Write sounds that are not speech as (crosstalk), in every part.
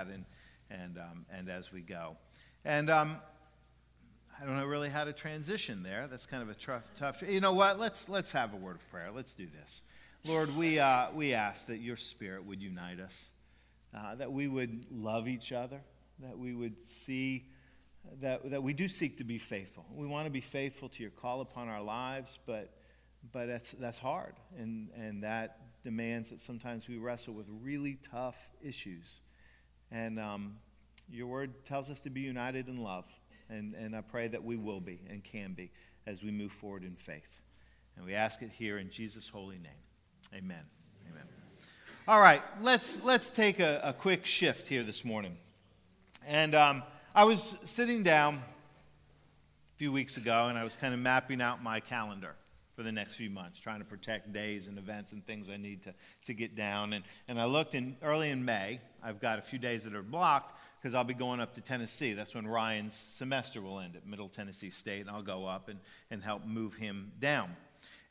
and, and, um, and as we go. And um, I don't know really how to transition there. That's kind of a tough, tough. You know what? Let's, let's have a word of prayer. Let's do this. Lord, we, uh, we ask that your spirit would unite us, uh, that we would love each other, that we would see that, that we do seek to be faithful. We want to be faithful to your call upon our lives, but, but that's, that's hard. And, and that demands that sometimes we wrestle with really tough issues. And um, your word tells us to be united in love. And, and I pray that we will be and can be as we move forward in faith. And we ask it here in Jesus' holy name. Amen. Amen. All right, let's, let's take a, a quick shift here this morning. And um, I was sitting down a few weeks ago and I was kind of mapping out my calendar for the next few months, trying to protect days and events and things I need to, to get down. And, and I looked in early in May, I've got a few days that are blocked because I'll be going up to Tennessee. That's when Ryan's semester will end at Middle Tennessee State, and I'll go up and, and help move him down.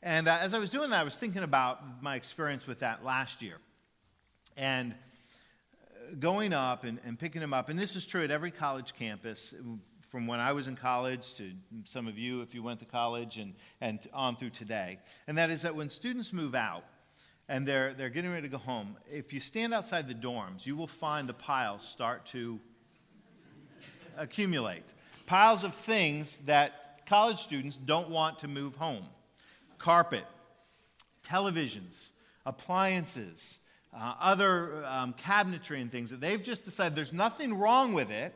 And uh, as I was doing that, I was thinking about my experience with that last year. And going up and, and picking him up, and this is true at every college campus, from when I was in college to some of you if you went to college and, and on through today. And that is that when students move out and they're, they're getting ready to go home, if you stand outside the dorms, you will find the piles start to accumulate. Piles of things that college students don't want to move home carpet, televisions, appliances, uh, other um, cabinetry and things that they've just decided there's nothing wrong with it.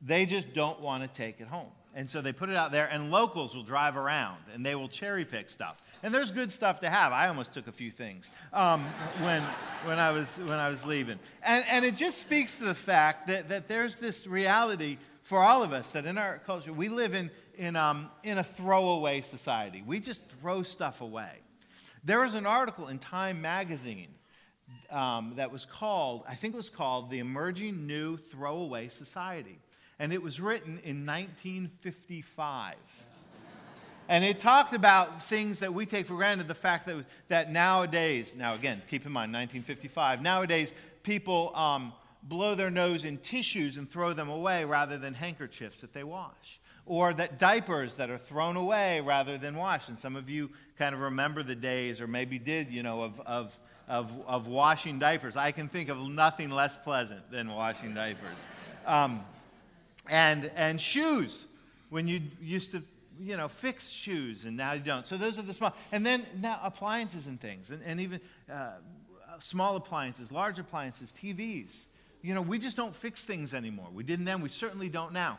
They just don't want to take it home. And so they put it out there, and locals will drive around and they will cherry pick stuff. And there's good stuff to have. I almost took a few things um, (laughs) when, when, I was, when I was leaving. And, and it just speaks to the fact that, that there's this reality for all of us that in our culture, we live in, in, um, in a throwaway society. We just throw stuff away. There was an article in Time magazine um, that was called, I think it was called The Emerging New Throwaway Society. And it was written in 1955. And it talked about things that we take for granted, the fact that, that nowadays, now again, keep in mind 1955, nowadays people um, blow their nose in tissues and throw them away rather than handkerchiefs that they wash. Or that diapers that are thrown away rather than washed. And some of you kind of remember the days, or maybe did, you know, of, of of, of washing diapers. I can think of nothing less pleasant than washing diapers. Um, and, and shoes, when you used to you know, fix shoes and now you don't. So those are the small. And then now appliances and things, and, and even uh, small appliances, large appliances, TVs. You know, we just don't fix things anymore. We didn't then, we certainly don't now.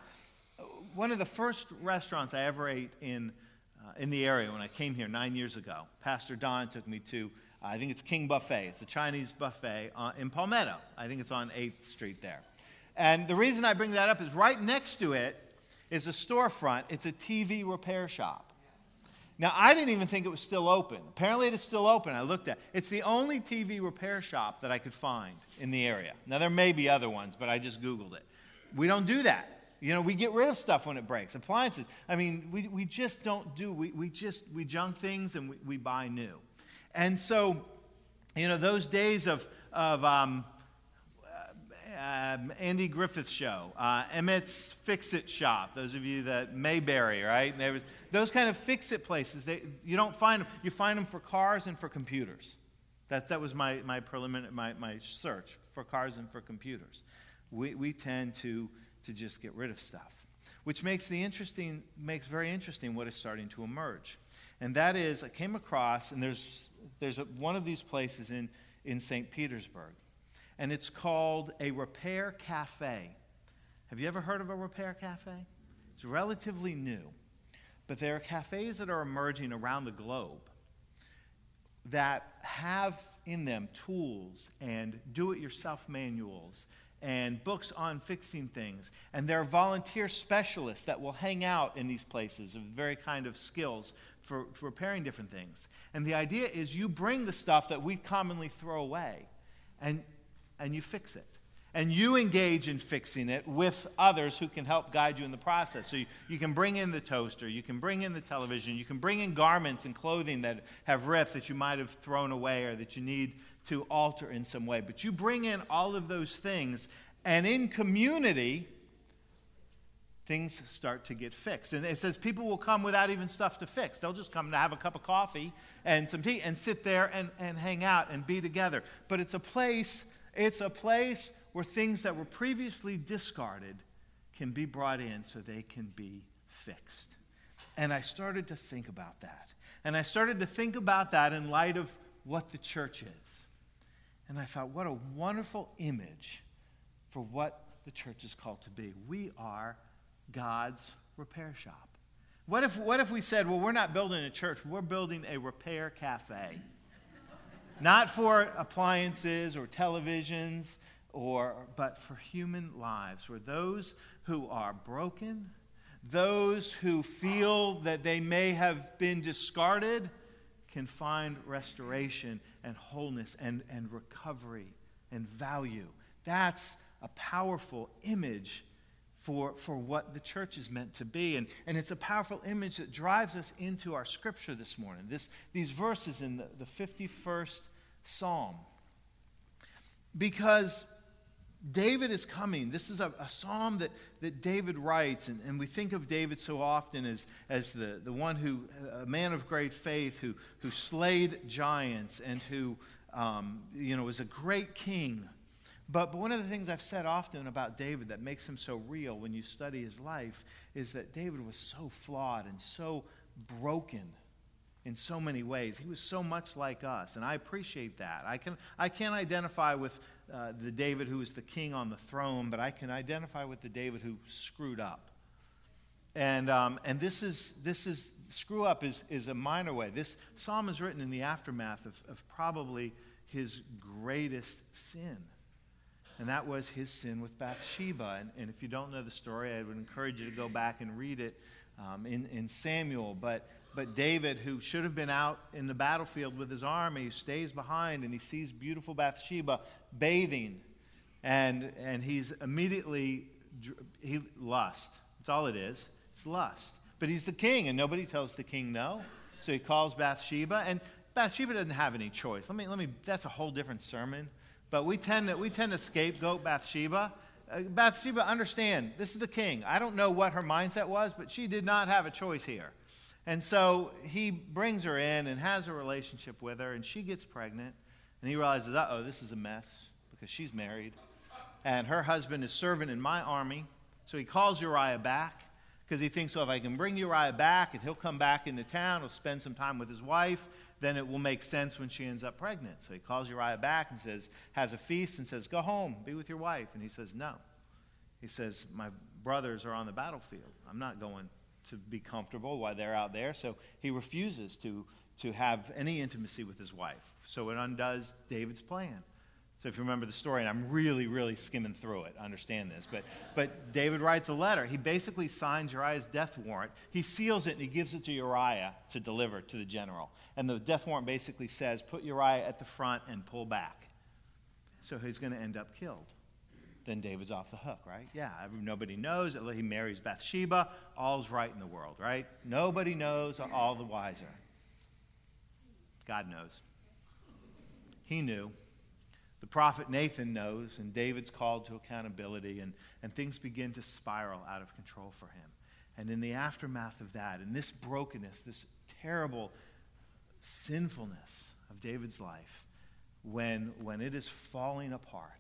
One of the first restaurants I ever ate in, uh, in the area when I came here nine years ago, Pastor Don took me to I think it's King Buffet. It's a Chinese buffet uh, in Palmetto. I think it's on 8th Street there. And the reason I bring that up is right next to it is a storefront. It's a TV repair shop. Now, I didn't even think it was still open. Apparently, it is still open. I looked at it. It's the only TV repair shop that I could find in the area. Now, there may be other ones, but I just Googled it. We don't do that. You know, we get rid of stuff when it breaks. Appliances. I mean, we, we just don't do, we, we just, we junk things and we, we buy new. And so, you know, those days of, of um, uh, Andy Griffith show, uh, Emmett's Fix It shop. Those of you that Mayberry, right? Was, those kind of fix it places. They, you don't find them. You find them for cars and for computers. That, that was my, my preliminary my, my search for cars and for computers. We, we tend to, to just get rid of stuff, which makes the interesting makes very interesting what is starting to emerge, and that is I came across and there's there's a, one of these places in, in St. Petersburg, and it's called a repair cafe. Have you ever heard of a repair cafe? It's relatively new, but there are cafes that are emerging around the globe that have in them tools and do it yourself manuals and books on fixing things. And there are volunteer specialists that will hang out in these places of very kind of skills for, for repairing different things. And the idea is you bring the stuff that we commonly throw away and, and you fix it. And you engage in fixing it with others who can help guide you in the process. So you, you can bring in the toaster, you can bring in the television, you can bring in garments and clothing that have ripped that you might have thrown away or that you need to alter in some way. But you bring in all of those things And in community, things start to get fixed. And it says people will come without even stuff to fix. They'll just come to have a cup of coffee and some tea and sit there and, and hang out and be together. But it's a place, it's a place where things that were previously discarded can be brought in so they can be fixed. And I started to think about that. And I started to think about that in light of what the church is. And I thought, what a wonderful image for what the church is called to be. We are God's repair shop. What if, what if we said, well, we're not building a church, we're building a repair cafe? Not for appliances or televisions, or, but for human lives, where those who are broken, those who feel that they may have been discarded, can find restoration and wholeness and, and recovery and value. That's a powerful image for, for what the church is meant to be. And, and it's a powerful image that drives us into our scripture this morning. This, these verses in the, the 51st Psalm. Because David is coming. This is a, a psalm that, that David writes, and, and we think of David so often as, as the, the one who, a man of great faith, who, who slayed giants and who, um, you know, was a great king but, but one of the things I've said often about David that makes him so real when you study his life is that David was so flawed and so broken in so many ways. He was so much like us, and I appreciate that. I, can, I can't identify with uh, the David who was the king on the throne, but I can identify with the David who screwed up. And, um, and this is, this is, screw up is, is a minor way. This psalm is written in the aftermath of, of probably his greatest sin and that was his sin with Bathsheba. And, and, if you don't know the story, I would encourage you to go back and read it um, in, in Samuel. But, but David, who should have been out in the battlefield with his army, stays behind and he sees beautiful Bathsheba bathing. And, and he's immediately, he lust. That's all it is. It's lust. But he's the king, and nobody tells the king no. So he calls Bathsheba, and Bathsheba doesn't have any choice. Let me, let me, that's a whole different sermon. But we tend to, we tend to scapegoat Bathsheba. Uh, Bathsheba, understand, this is the king. I don't know what her mindset was, but she did not have a choice here. And so he brings her in and has a relationship with her, and she gets pregnant. And he realizes, uh oh, this is a mess because she's married. And her husband is serving in my army. So he calls Uriah back because he thinks, well, if I can bring Uriah back and he'll come back into town, he'll spend some time with his wife, then it will make sense when she ends up pregnant. So he calls Uriah back and says, has a feast and says, Go home, be with your wife. And he says, No. He says, My brothers are on the battlefield. I'm not going to be comfortable while they're out there. So he refuses to, to have any intimacy with his wife. So it undoes David's plan. So if you remember the story, and I'm really, really skimming through it, understand this, but, but David writes a letter. He basically signs Uriah's death warrant. He seals it and he gives it to Uriah to deliver to the general. And the death warrant basically says, put Uriah at the front and pull back. So he's going to end up killed. Then David's off the hook, right? Yeah, nobody knows. He marries Bathsheba. All's right in the world, right? Nobody knows, all the wiser. God knows. He knew. The prophet Nathan knows, and David's called to accountability, and, and things begin to spiral out of control for him. And in the aftermath of that, in this brokenness, this terrible sinfulness of David's life, when, when it is falling apart,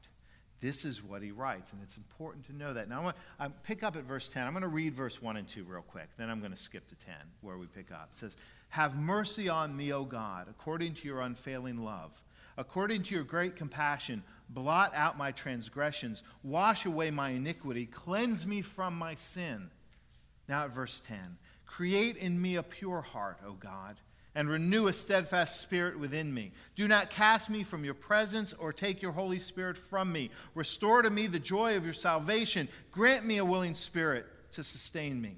this is what he writes, and it's important to know that. Now, I want to pick up at verse 10. I'm going to read verse 1 and 2 real quick. Then I'm going to skip to 10, where we pick up. It says, Have mercy on me, O God, according to your unfailing love According to your great compassion, blot out my transgressions, wash away my iniquity, cleanse me from my sin. Now at verse 10 Create in me a pure heart, O God, and renew a steadfast spirit within me. Do not cast me from your presence or take your Holy Spirit from me. Restore to me the joy of your salvation. Grant me a willing spirit to sustain me.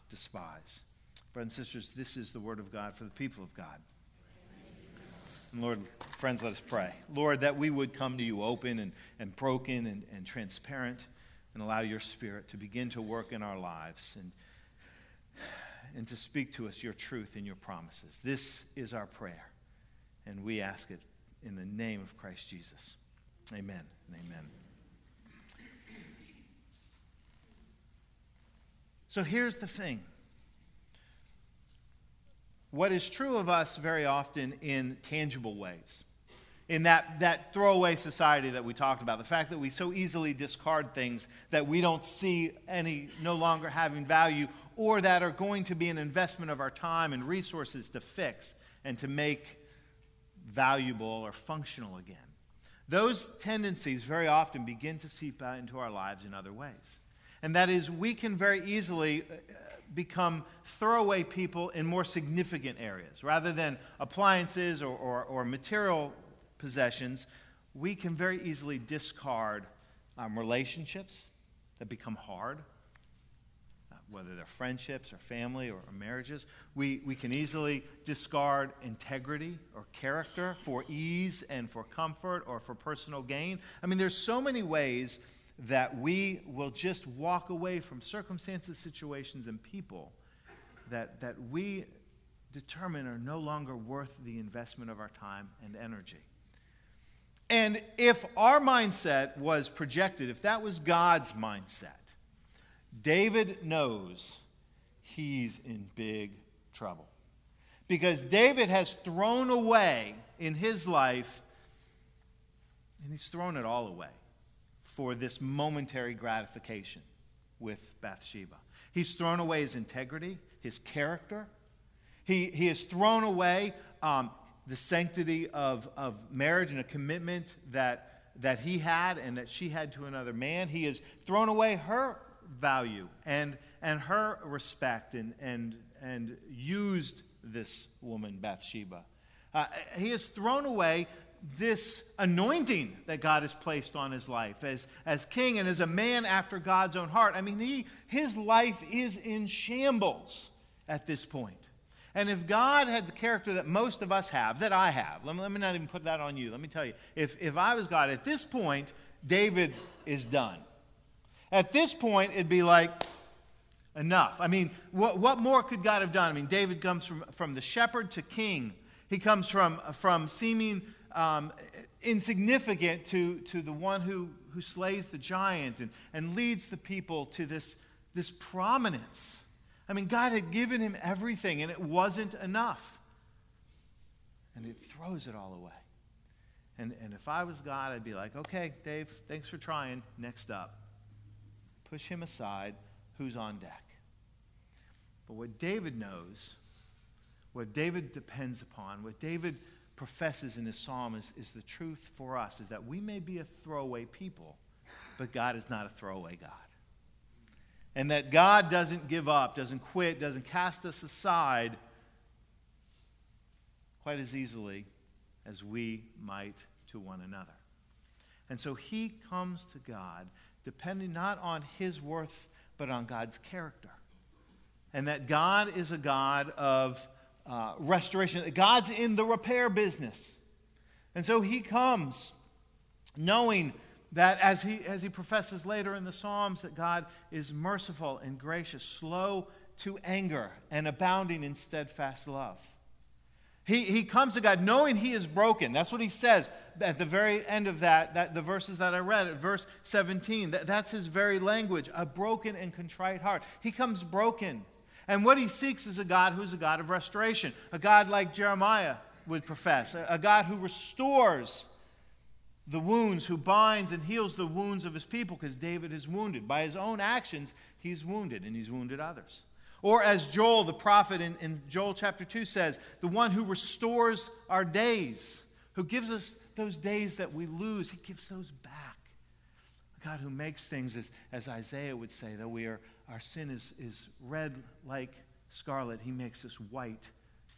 despise. Brothers and sisters, this is the word of God for the people of God. And Lord, friends, let us pray. Lord, that we would come to you open and, and broken and, and transparent and allow your spirit to begin to work in our lives and, and to speak to us your truth and your promises. This is our prayer, and we ask it in the name of Christ Jesus. Amen and amen. So here's the thing what is true of us very often in tangible ways. In that, that throwaway society that we talked about, the fact that we so easily discard things that we don't see any no longer having value or that are going to be an investment of our time and resources to fix and to make valuable or functional again. Those tendencies very often begin to seep out into our lives in other ways. And that is, we can very easily uh, become throwaway people in more significant areas. Rather than appliances or, or, or material possessions, we can very easily discard um, relationships that become hard, uh, whether they're friendships or family or, or marriages. We, we can easily discard integrity or character for ease and for comfort or for personal gain. I mean, there's so many ways that we will just walk away from circumstances, situations, and people that, that we determine are no longer worth the investment of our time and energy. And if our mindset was projected, if that was God's mindset, David knows he's in big trouble. Because David has thrown away in his life, and he's thrown it all away for this momentary gratification with Bathsheba. He's thrown away his integrity, his character. He, he has thrown away um, the sanctity of, of marriage and a commitment that, that he had and that she had to another man. He has thrown away her value and, and her respect and, and, and used this woman, Bathsheba. Uh, he has thrown away this anointing that God has placed on his life as, as king and as a man after God's own heart. I mean, he, his life is in shambles at this point. And if God had the character that most of us have, that I have, let me, let me not even put that on you. Let me tell you, if, if I was God, at this point, David is done. At this point, it'd be like, enough. I mean, what, what more could God have done? I mean, David comes from, from the shepherd to king. He comes from, from seeming um, insignificant to, to the one who, who slays the giant and, and leads the people to this, this prominence. I mean, God had given him everything, and it wasn't enough. And it throws it all away. And, and if I was God, I'd be like, okay, Dave, thanks for trying. Next up. Push him aside. Who's on deck? But what David knows, what David depends upon, what David professes in this psalm is, is the truth for us is that we may be a throwaway people, but God is not a throwaway God. And that God doesn't give up, doesn't quit, doesn't cast us aside quite as easily as we might to one another. And so he comes to God depending not on his worth, but on God's character. And that God is a God of uh, restoration. God's in the repair business. And so he comes knowing that as he, as he professes later in the Psalms, that God is merciful and gracious, slow to anger, and abounding in steadfast love. He, he comes to God knowing he is broken. That's what he says at the very end of that, that the verses that I read at verse 17. That, that's his very language, a broken and contrite heart. He comes broken. And what he seeks is a God who's a God of restoration, a God like Jeremiah would profess, a, God who restores the wounds, who binds and heals the wounds of his people, because David is wounded. By his own actions, he's wounded, and he's wounded others. Or as Joel, the prophet in, in Joel chapter 2 says, the one who restores our days, who gives us those days that we lose, he gives those back. God who makes things, as, as Isaiah would say, that we are our sin is, is red like scarlet, he makes us white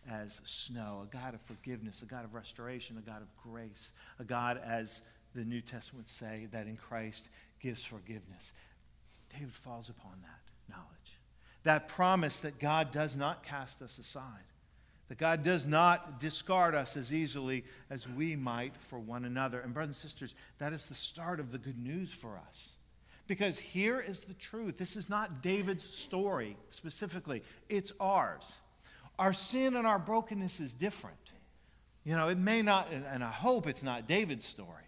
as snow. A God of forgiveness, a God of restoration, a God of grace, a God, as the New Testament would say, that in Christ gives forgiveness. David falls upon that knowledge. That promise that God does not cast us aside, that God does not discard us as easily as we might for one another. And, brothers and sisters, that is the start of the good news for us. Because here is the truth. This is not David's story specifically, it's ours. Our sin and our brokenness is different. You know, it may not, and I hope it's not David's story.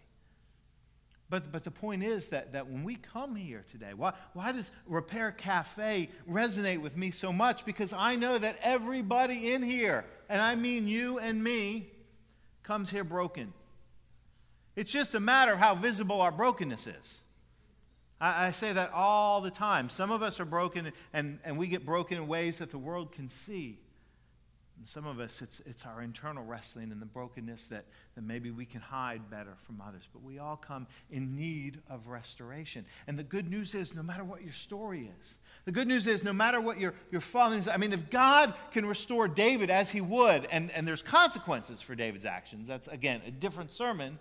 But, but the point is that, that when we come here today, why, why does Repair Cafe resonate with me so much? Because I know that everybody in here, and I mean you and me, comes here broken. It's just a matter of how visible our brokenness is. I, I say that all the time. Some of us are broken, and, and we get broken in ways that the world can see. And some of us, it's, it's our internal wrestling and the brokenness that, that maybe we can hide better from others. But we all come in need of restoration. And the good news is, no matter what your story is, the good news is, no matter what your, your following is, I mean, if God can restore David as he would, and, and there's consequences for David's actions, that's, again, a different sermon.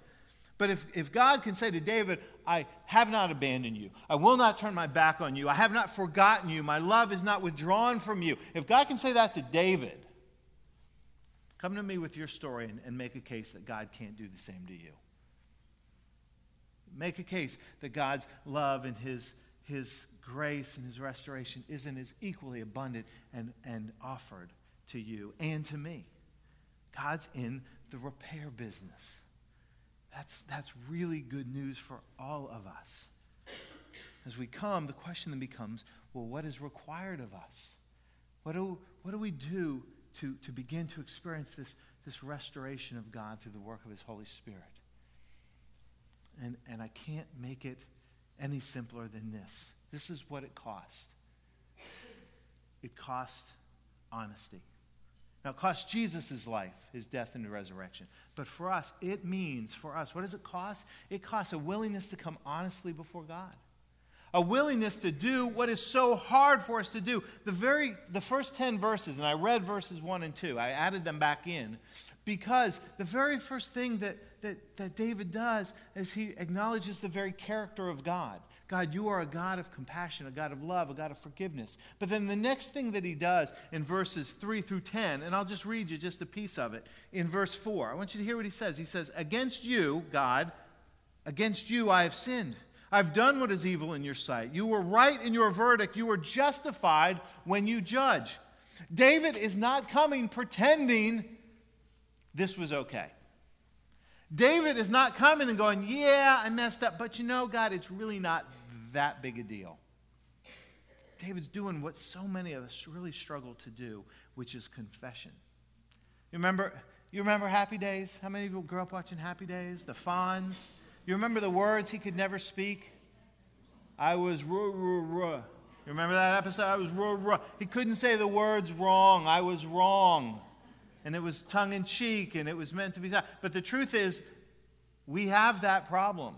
But if, if God can say to David, I have not abandoned you, I will not turn my back on you, I have not forgotten you, my love is not withdrawn from you, if God can say that to David, Come to me with your story and, and make a case that God can't do the same to you. Make a case that God's love and his, his grace and his restoration isn't as equally abundant and, and offered to you and to me. God's in the repair business. That's, that's really good news for all of us. As we come, the question then becomes well, what is required of us? What do, what do we do to, to begin to experience this, this restoration of God through the work of His Holy Spirit. And, and I can't make it any simpler than this. This is what it cost it cost honesty. Now, it cost Jesus life, his death, and resurrection. But for us, it means, for us, what does it cost? It costs a willingness to come honestly before God a willingness to do what is so hard for us to do. The very the first 10 verses, and I read verses 1 and 2, I added them back in because the very first thing that, that, that David does is he acknowledges the very character of God. God, you are a God of compassion, a God of love, a God of forgiveness. But then the next thing that he does in verses 3 through 10, and I'll just read you just a piece of it. In verse 4, I want you to hear what he says. He says, Against you, God, against you I have sinned I've done what is evil in your sight. You were right in your verdict. You were justified when you judge. David is not coming pretending this was okay. David is not coming and going, Yeah, I messed up, but you know, God, it's really not that big a deal. David's doing what so many of us really struggle to do, which is confession. You remember, you remember Happy Days? How many of you grew up watching Happy Days? The Fonz? You remember the words he could never speak? I was ruh, ruh, ruh. You remember that episode? I was ruh, ruh. He couldn't say the words wrong. I was wrong. And it was tongue in cheek and it was meant to be that. But the truth is, we have that problem.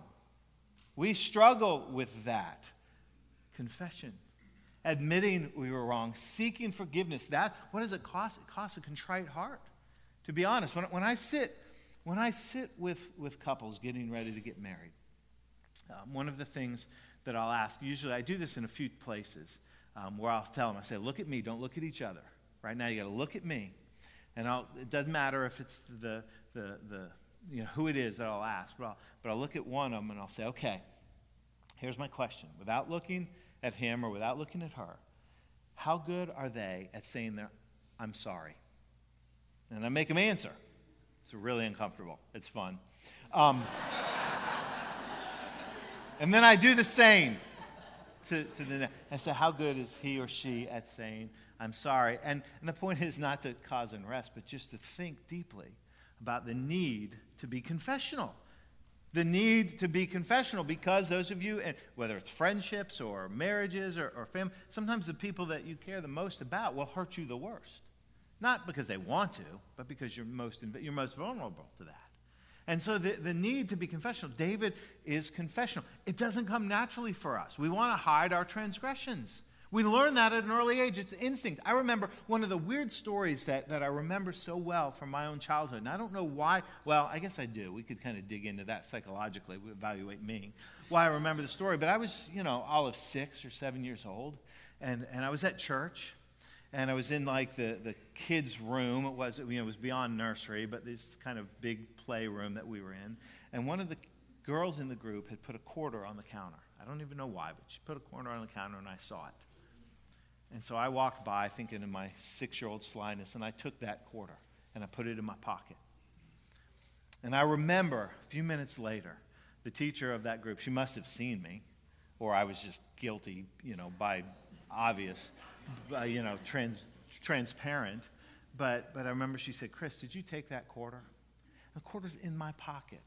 We struggle with that. Confession. Admitting we were wrong, seeking forgiveness. That, what does it cost? It costs a contrite heart. To be honest, when, when I sit when I sit with, with couples getting ready to get married, um, one of the things that I'll ask, usually I do this in a few places, um, where I'll tell them, I say, look at me, don't look at each other. Right now, you got to look at me. And I'll, it doesn't matter if it's the, the, the, you know, who it is that I'll ask, but I'll, but I'll look at one of them and I'll say, okay, here's my question. Without looking at him or without looking at her, how good are they at saying, I'm sorry? And I make them answer. It's really uncomfortable. It's fun. Um, (laughs) and then I do the same to, to the I say, how good is he or she at saying, I'm sorry? And, and the point is not to cause unrest, but just to think deeply about the need to be confessional. The need to be confessional because those of you, and whether it's friendships or marriages or, or family, sometimes the people that you care the most about will hurt you the worst. Not because they want to, but because you're most, you're most vulnerable to that. And so the, the need to be confessional, David is confessional. It doesn't come naturally for us. We want to hide our transgressions. We learn that at an early age. It's instinct. I remember one of the weird stories that, that I remember so well from my own childhood, and I don't know why. Well, I guess I do. We could kind of dig into that psychologically, we evaluate me, why I remember the story. But I was, you know, all of six or seven years old, and, and I was at church, and I was in like the, the kids' room. It was, you know, it was beyond nursery, but this kind of big playroom that we were in. And one of the girls in the group had put a quarter on the counter. I don't even know why, but she put a quarter on the counter, and I saw it. And so I walked by thinking in my six year old slyness, and I took that quarter and I put it in my pocket. And I remember a few minutes later, the teacher of that group, she must have seen me, or I was just guilty, you know, by obvious, uh, you know, trans, transparent. But, but I remember she said, Chris, did you take that quarter? The quarter's in my pocket.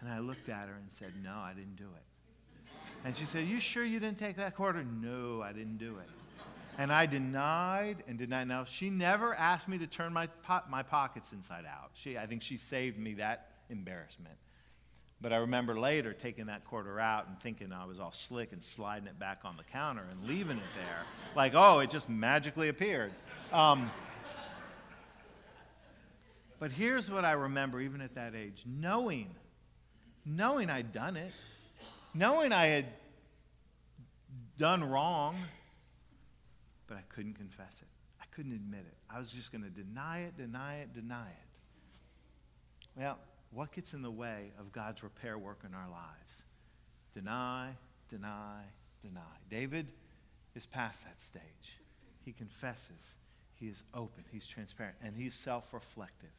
And I looked at her and said, No, I didn't do it. And she said, You sure you didn't take that quarter? No, I didn't do it. And I denied and denied. Now, she never asked me to turn my, po- my pockets inside out. She, I think she saved me that embarrassment. But I remember later taking that quarter out and thinking I was all slick and sliding it back on the counter and leaving it there. Like, oh, it just magically appeared. Um, but here's what I remember, even at that age knowing, knowing I'd done it, knowing I had done wrong but I couldn't confess it. I couldn't admit it. I was just going to deny it, deny it, deny it. Well, what gets in the way of God's repair work in our lives? Deny, deny, deny. David is past that stage. He confesses. He is open. He's transparent. And he's self reflective.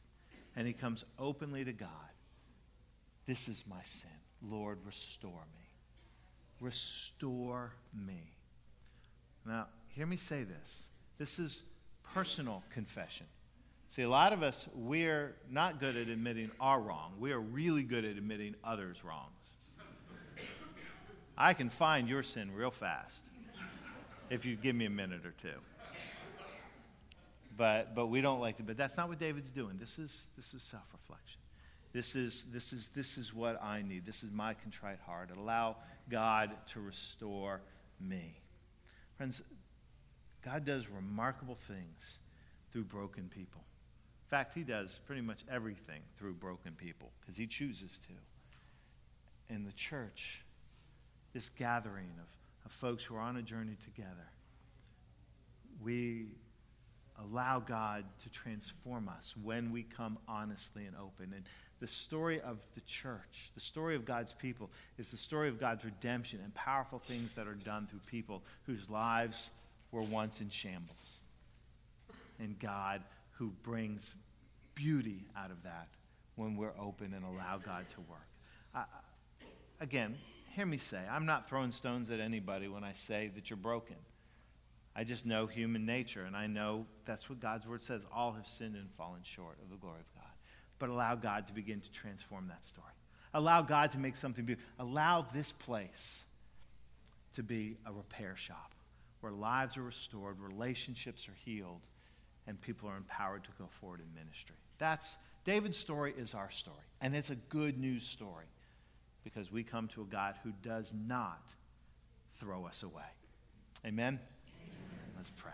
And he comes openly to God. This is my sin. Lord, restore me. Restore me. Now, hear me say this. This is personal confession. See, a lot of us, we're not good at admitting our wrong. We are really good at admitting others' wrongs. I can find your sin real fast if you give me a minute or two. But, but we don't like to. But that's not what David's doing. This is, this is self reflection. This is, this, is, this is what I need. This is my contrite heart. Allow God to restore me. Friends, God does remarkable things through broken people. Fact, He does pretty much everything through broken people because He chooses to. In the church, this gathering of, of folks who are on a journey together, we allow God to transform us when we come honestly and open. And the story of the church, the story of God's people, is the story of God's redemption and powerful things that are done through people whose lives were once in shambles. And God, who brings beauty out of that when we're open and allow God to work. Again, hear me say, I'm not throwing stones at anybody when I say that you're broken. I just know human nature, and I know that's what God's word says. All have sinned and fallen short of the glory of God. But allow God to begin to transform that story. Allow God to make something beautiful. Allow this place to be a repair shop where lives are restored, relationships are healed, and people are empowered to go forward in ministry. That's David's story is our story. And it's a good news story because we come to a God who does not throw us away. Amen? Amen. Let's pray.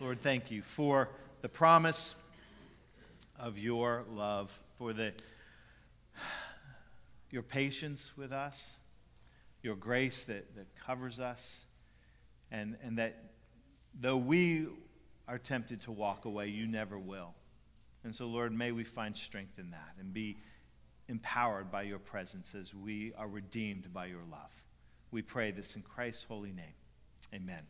Lord, thank you for the promise of your love, for the your patience with us, your grace that, that covers us and, and that though we are tempted to walk away, you never will. And so, Lord, may we find strength in that and be empowered by your presence as we are redeemed by your love. We pray this in Christ's holy name. Amen.